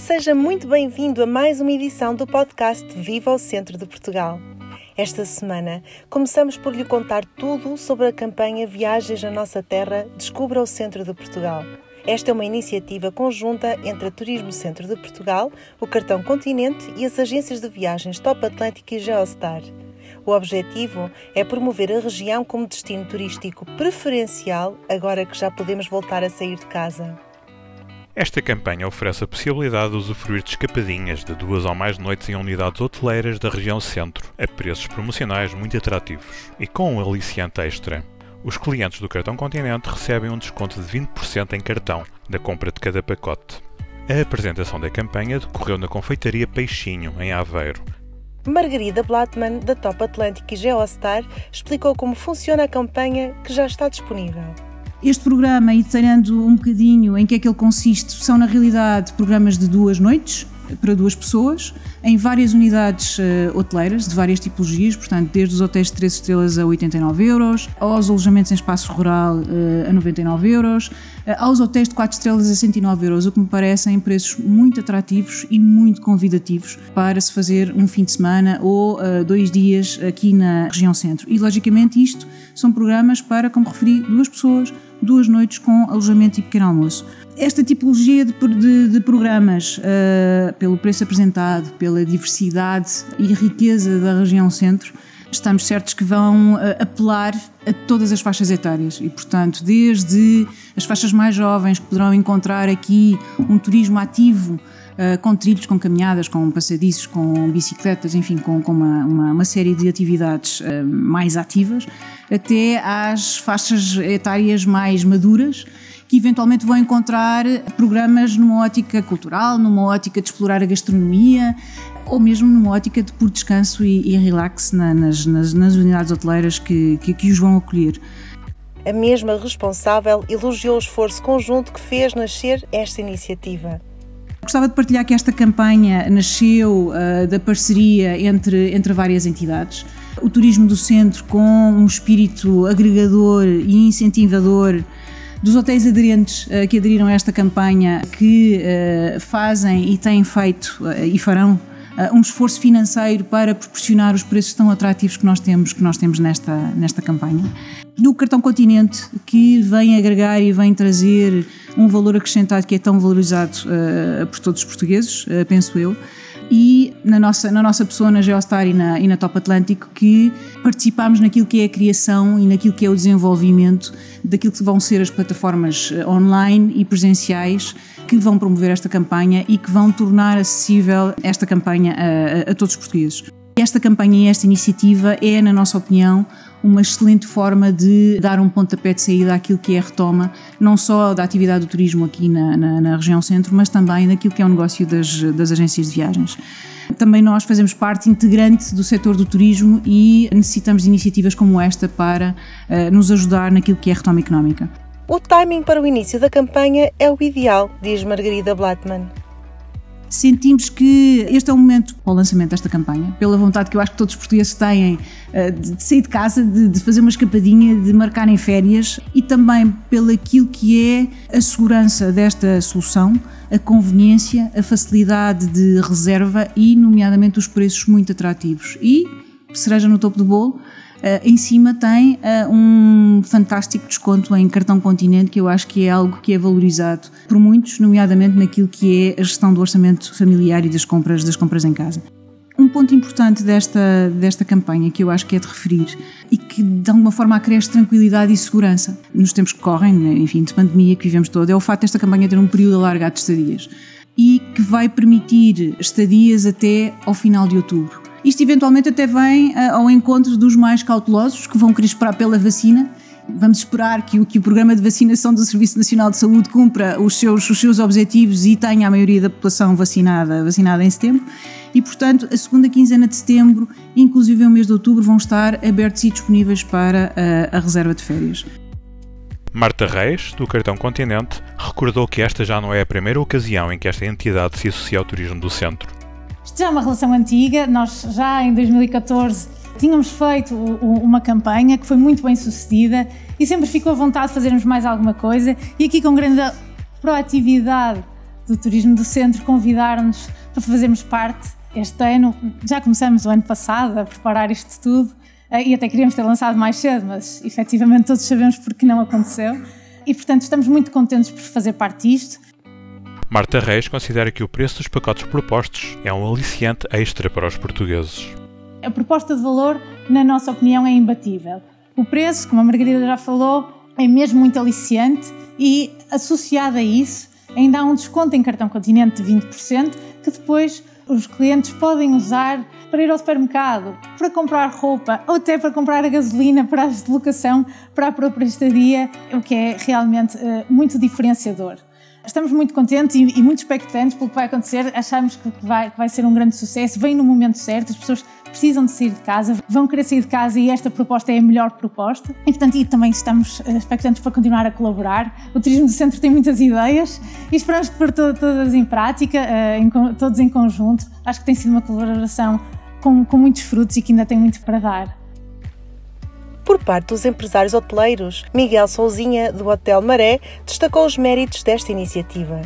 Seja muito bem-vindo a mais uma edição do podcast Viva o Centro de Portugal. Esta semana começamos por lhe contar tudo sobre a campanha Viagens na Nossa Terra Descubra o Centro de Portugal. Esta é uma iniciativa conjunta entre a Turismo Centro de Portugal, o Cartão Continente e as agências de viagens Top Atlântico e Geostar. O objetivo é promover a região como destino turístico preferencial agora que já podemos voltar a sair de casa. Esta campanha oferece a possibilidade de usufruir de escapadinhas de duas ou mais noites em unidades hoteleiras da região centro, a preços promocionais muito atrativos e com um aliciante extra. Os clientes do Cartão Continente recebem um desconto de 20% em cartão da compra de cada pacote. A apresentação da campanha decorreu na confeitaria Peixinho, em Aveiro. Margarida Blattman, da Top Atlântico e Geostar, explicou como funciona a campanha que já está disponível. Este programa, detalhando um bocadinho em que é que ele consiste, são na realidade programas de duas noites para duas pessoas, em várias unidades uh, hoteleiras de várias tipologias, portanto, desde os hotéis de 3 estrelas a 89 euros, aos alojamentos em espaço rural uh, a 99 euros, uh, aos hotéis de 4 estrelas a 109 euros, o que me parecem preços muito atrativos e muito convidativos para se fazer um fim de semana ou dois dias aqui na região centro. E, logicamente, isto são programas para, como referi, duas pessoas duas noites com alojamento e pequeno almoço. Esta tipologia de, de, de programas, uh, pelo preço apresentado, pela diversidade e riqueza da região centro, estamos certos que vão uh, apelar a todas as faixas etárias e, portanto, desde as faixas mais jovens que poderão encontrar aqui um turismo ativo Uh, com trilhos, com caminhadas, com passadiços, com bicicletas, enfim, com, com uma, uma, uma, série de atividades uh, mais ativas, até às faixas etárias mais maduras, que eventualmente vão encontrar programas numa ótica cultural, numa ótica de explorar a gastronomia, ou mesmo numa ótica de puro descanso e, e relax na, nas, nas, nas, unidades hoteleiras que, que, que os vão acolher. A mesma responsável elogiou o esforço conjunto que fez nascer esta iniciativa. Gostava de partilhar que esta campanha nasceu uh, da parceria entre, entre várias entidades. O turismo do centro, com um espírito agregador e incentivador dos hotéis aderentes uh, que aderiram a esta campanha, que uh, fazem e têm feito uh, e farão um esforço financeiro para proporcionar os preços tão atrativos que nós temos, que nós temos nesta, nesta campanha. Do Cartão Continente, que vem agregar e vem trazer um valor acrescentado que é tão valorizado por todos os portugueses, penso eu e na nossa, na nossa pessoa, na Geostar e na, e na Top Atlântico, que participamos naquilo que é a criação e naquilo que é o desenvolvimento daquilo que vão ser as plataformas eh, online e presenciais que vão promover esta campanha e que vão tornar acessível esta campanha a, a, a todos os portugueses. Esta campanha e esta iniciativa é, na nossa opinião, uma excelente forma de dar um pontapé de saída àquilo que é a retoma, não só da atividade do turismo aqui na, na, na região centro, mas também daquilo que é o negócio das, das agências de viagens. Também nós fazemos parte integrante do setor do turismo e necessitamos de iniciativas como esta para uh, nos ajudar naquilo que é a retoma económica. O timing para o início da campanha é o ideal, diz Margarida Blattman sentimos que este é o momento para o lançamento desta campanha, pela vontade que eu acho que todos os portugueses têm eh, de sair de casa, de fazer uma escapadinha, de marcarem férias e também pelo aquilo que é a segurança desta solução, a conveniência, a facilidade de reserva e, nomeadamente, os preços muito atrativos. E, cereja no topo do bolo, em cima tem uh, um fantástico desconto em cartão continente, que eu acho que é algo que é valorizado por muitos, nomeadamente naquilo que é a gestão do orçamento familiar e das compras, das compras em casa. Um ponto importante desta, desta campanha que eu acho que é de referir e que de alguma forma acresce tranquilidade e segurança nos tempos que correm, né, enfim, de pandemia que vivemos todo, é o facto desta campanha ter um período alargado de estadias e que vai permitir estadias até ao final de outubro. Isto eventualmente até vem uh, ao encontro dos mais cautelosos que vão querer esperar pela vacina. Vamos esperar que o, que o programa de vacinação do Serviço Nacional de Saúde cumpra os seus, os seus objetivos e tenha a maioria da população vacinada, vacinada em setembro. E, portanto, a segunda quinzena de setembro, inclusive o mês de outubro, vão estar abertos e disponíveis para a, eh, a reserva de férias. Marta Reis, do Cartão Continente, recordou que esta já não é a primeira ocasião em que esta entidade se associa ao turismo do centro. Isto já é uma relação antiga, nós já em 2014 tínhamos feito uma campanha que foi muito bem sucedida e sempre ficou à vontade de fazermos mais alguma coisa e aqui com grande proatividade do Turismo do Centro convidar-nos para fazermos parte este ano. Já começamos o ano passado a preparar isto tudo eh, e até queríamos ter lançado mais cedo, mas efetivamente todos sabemos porque não aconteceu. E portanto estamos muito contentes por fazer parte disto. Marta Reis considera que o preço dos pacotes propostos é um aliciante extra para os portugueses. A proposta de valor, na nossa opinião, é imbatível. O preço, como a Margarida já falou, é mesmo muito aliciante e, associado a isso, ainda há um desconto em cartão continente de 20% que depois os clientes podem usar para ir ao supermercado, para comprar roupa ou até para comprar a gasolina para a deslocação para a própria estadia, o que é realmente uh, muito diferenciador. Estamos muito contentes e, e, muito expectantes pelo que vai acontecer. Achamos que vai, que vai ser um grande sucesso. Vem no momento certo, as pessoas precisam de sair de casa, vão querer sair de casa e esta proposta é a melhor proposta. E, portanto, e também estamos eh, expectantes para continuar a colaborar. O Turismo do Centro tem muitas ideias e esperamos pôr todas em prática, eh, em, todos em conjunto. Acho que tem sido uma colaboração com, com muitos frutos e que ainda tem muito para dar. Por parte dos empresários hoteleiros, Miguel Souzinha, do Hotel Maré, destacou os méritos desta iniciativa.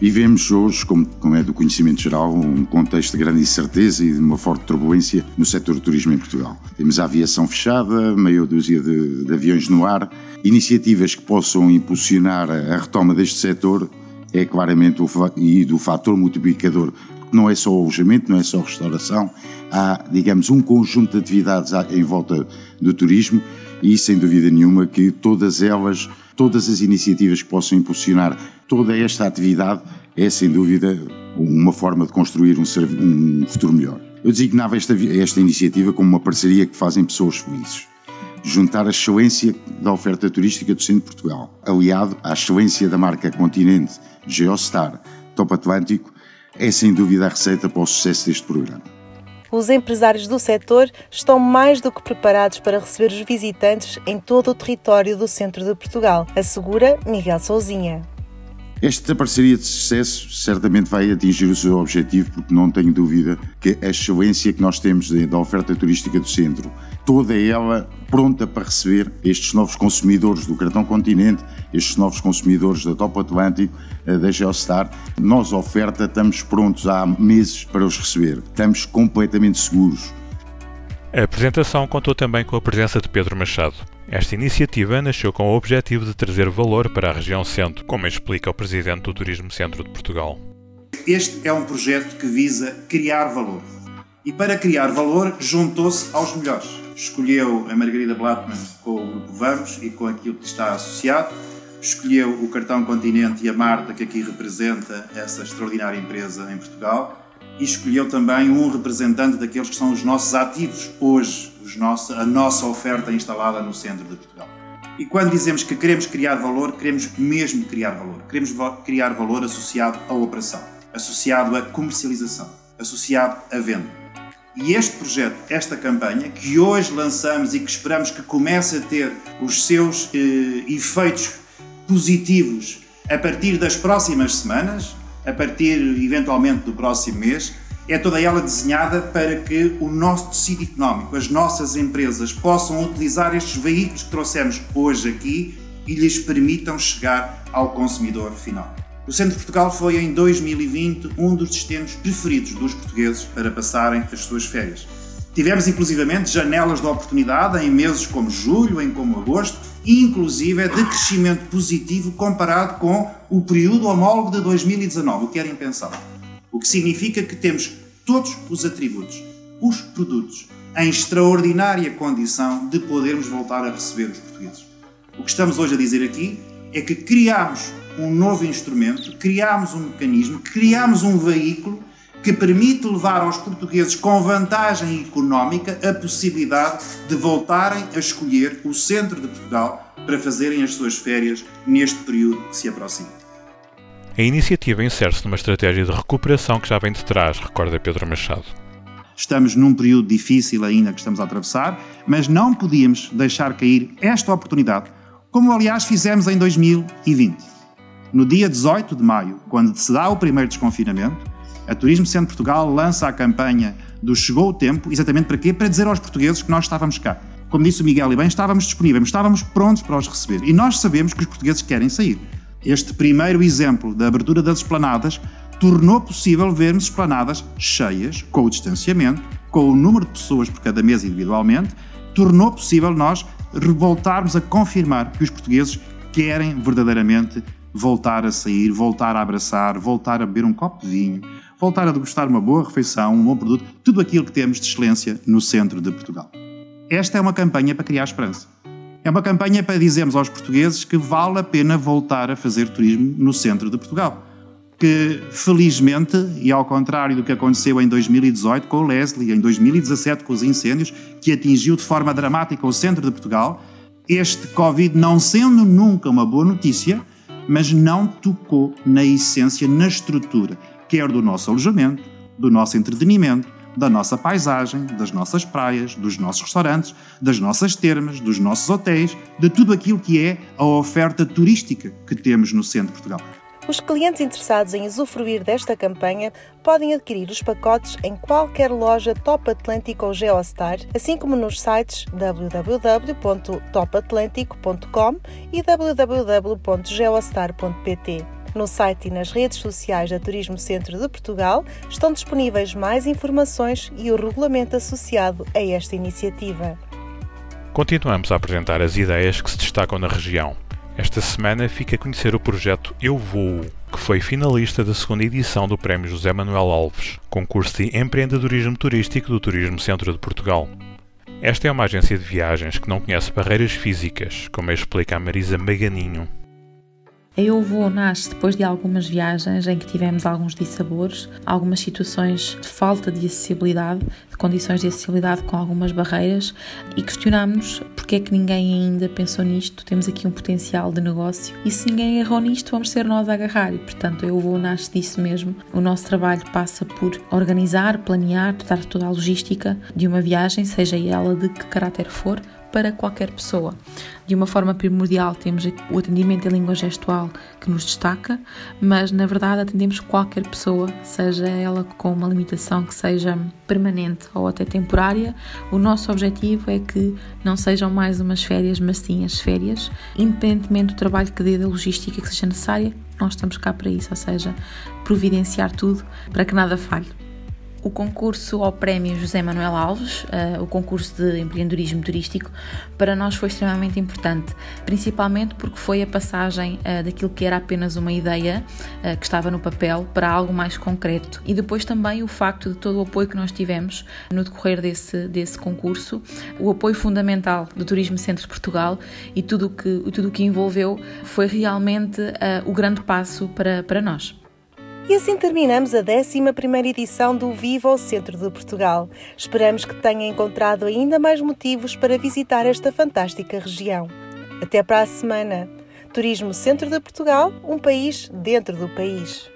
Vivemos hoje, como, como, é do conhecimento geral, um contexto de grande incerteza e de uma forte turbulência no setor do turismo em Portugal. Temos a aviação fechada, meia dúzia de, de aviões no ar. Iniciativas que possam impulsionar a retoma deste setor é claramente o, e do fator multiplicador não é só alojamento, não é só restauração, há, digamos, um conjunto de atividades em volta do turismo e, sem dúvida nenhuma, que todas elas, todas as iniciativas que possam impulsionar toda esta atividade é, sem dúvida, uma forma de construir um, um futuro melhor. Eu designava esta, esta iniciativa como uma parceria que fazem pessoas felizes juntar a excelência da oferta turística do centro de Portugal, aliado à excelência da marca Continente, Geostar, Top Atlântico, é sem dúvida a receita para o sucesso deste programa. Os empresários do setor estão mais do que preparados para receber os visitantes em todo o território do centro de Portugal, assegura Miguel Souzinha. Esta parceria de sucesso certamente vai atingir o seu objetivo, porque não tenho dúvida que a excelência que nós temos da oferta turística do centro, toda ela pronta para receber estes novos consumidores do Cartão Continente, estes novos consumidores da Top Atlântico, eh, da Geostar, nós, oferta, estamos prontos há meses para os receber. Estamos completamente seguros. A apresentação contou também com a presença de Pedro Machado, esta iniciativa nasceu com o objetivo de trazer valor para a região centro, como explica o presidente do Turismo Centro de Portugal. Este é um projeto que visa criar valor. E para criar valor, juntou-se aos melhores. Escolheu a Margarida Blattman com o Grupo Vamos e com aquilo que está associado. Escolheu o Cartão Continente e a Marta, que aqui representa essa extraordinária empresa em Portugal. E escolheu também um representante daqueles que são os nossos ativos hoje a nossa oferta instalada no centro de Portugal. E quando dizemos que queremos criar valor, queremos mesmo criar valor. Queremos criar valor associado à operação, associado à comercialização, associado à venda. E este projeto, esta campanha, que hoje lançamos e que esperamos que comece a ter os seus eh, efeitos positivos a partir das próximas semanas, a partir eventualmente do próximo mês, é toda ela desenhada para que o nosso tecido económico, as nossas empresas, possam utilizar estes veículos que trouxemos hoje aqui e lhes permitam chegar ao consumidor final. O Centro de Portugal foi em 2020 um dos destinos preferidos dos portugueses para passarem as suas férias. Tivemos inclusivamente janelas de oportunidade em meses como julho, em como agosto, e inclusive de crescimento positivo comparado com o período homólogo de 2019, o que era impensável. O que significa que temos todos os atributos, os produtos, em extraordinária condição de podermos voltar a receber os portugueses. O que estamos hoje a dizer aqui é que criámos um novo instrumento, criámos um mecanismo, criámos um veículo que permite levar aos portugueses com vantagem económica a possibilidade de voltarem a escolher o centro de Portugal para fazerem as suas férias neste período que se aproxima. A iniciativa insere-se numa estratégia de recuperação que já vem de trás, recorda Pedro Machado. Estamos num período difícil ainda que estamos a atravessar, mas não podíamos deixar cair esta oportunidade, como aliás fizemos em 2020. No dia 18 de maio, quando se dá o primeiro desconfinamento, a Turismo Centro Portugal lança a campanha do Chegou o Tempo, exatamente para quê? Para dizer aos portugueses que nós estávamos cá. Como disse o Miguel e bem, estávamos disponíveis, estávamos prontos para os receber. E nós sabemos que os portugueses querem sair. Este primeiro exemplo da abertura das esplanadas tornou possível vermos esplanadas cheias, com o distanciamento, com o número de pessoas por cada mesa individualmente, tornou possível nós voltarmos a confirmar que os portugueses querem verdadeiramente voltar a sair, voltar a abraçar, voltar a beber um copo de vinho, voltar a degustar uma boa refeição, um bom produto, tudo aquilo que temos de excelência no centro de Portugal. Esta é uma campanha para criar esperança. É uma campanha para dizermos aos portugueses que vale a pena voltar a fazer turismo no centro de Portugal. Que, felizmente, e ao contrário do que aconteceu em 2018 com o Leslie, em 2017 com os incêndios, que atingiu de forma dramática o centro de Portugal, este Covid, não sendo nunca uma boa notícia, mas não tocou na essência, na estrutura, quer do nosso alojamento, do nosso entretenimento, da nossa paisagem, das nossas praias, dos nossos restaurantes, das nossas termas, dos nossos hotéis, de tudo aquilo que é a oferta turística que temos no centro de Portugal. Os clientes interessados em usufruir desta campanha podem adquirir os pacotes em qualquer loja Top Atlântico ou Geostar, assim como nos sites www.topatlantico.com e www.geostar.pt. No site e nas redes sociais da Turismo Centro de Portugal estão disponíveis mais informações e o regulamento associado a esta iniciativa. Continuamos a apresentar as ideias que se destacam na região. Esta semana fica a conhecer o projeto Eu Voo, que foi finalista da segunda edição do Prémio José Manuel Alves, concurso de empreendedorismo turístico do Turismo Centro de Portugal. Esta é uma agência de viagens que não conhece barreiras físicas, como explica a Marisa Maganinho. Eu vou nasce depois de algumas viagens em que tivemos alguns dissabores, algumas situações de falta de acessibilidade, de condições de acessibilidade com algumas barreiras e questionámos porque é que ninguém ainda pensou nisto. Temos aqui um potencial de negócio e se ninguém errou nisto, vamos ser nós a agarrar. E portanto, eu vou nasce disso mesmo. O nosso trabalho passa por organizar, planear, dar toda a logística de uma viagem, seja ela de que caráter for, para qualquer pessoa. De uma forma primordial, temos o atendimento em língua gestual que nos destaca, mas na verdade atendemos qualquer pessoa, seja ela com uma limitação que seja permanente ou até temporária. O nosso objetivo é que não sejam mais umas férias, mas sim as férias, independentemente do trabalho que dê da logística que seja necessária, nós estamos cá para isso, ou seja, providenciar tudo para que nada falhe o concurso ao Prémio José Manuel Alves, uh, o concurso de empreendedorismo turístico, para nós foi extremamente importante, principalmente porque foi a passagem uh, daquilo que era apenas uma ideia uh, que estava no papel para algo mais concreto e depois também o facto de todo o apoio que nós tivemos no decorrer desse, desse concurso, o apoio fundamental do Turismo Centro de Portugal e tudo que, tudo o que envolveu foi realmente o grande passo para, para nós. E assim terminamos a 11 edição do Viva ao Centro de Portugal. Esperamos que tenha encontrado ainda mais motivos para visitar esta fantástica região. Até para a semana. Turismo Centro de Portugal, um país dentro do país.